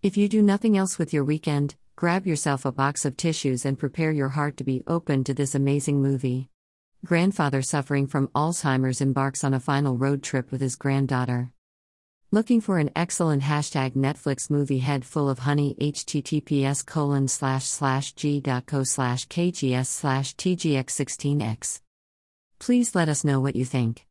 If you do nothing else with your weekend, grab yourself a box of tissues and prepare your heart to be open to this amazing movie. Grandfather suffering from Alzheimer's embarks on a final road trip with his granddaughter. Looking for an excellent hashtag Netflix movie head full of honey https colon slash slash g.co slash kgs slash tgx16x. Please let us know what you think.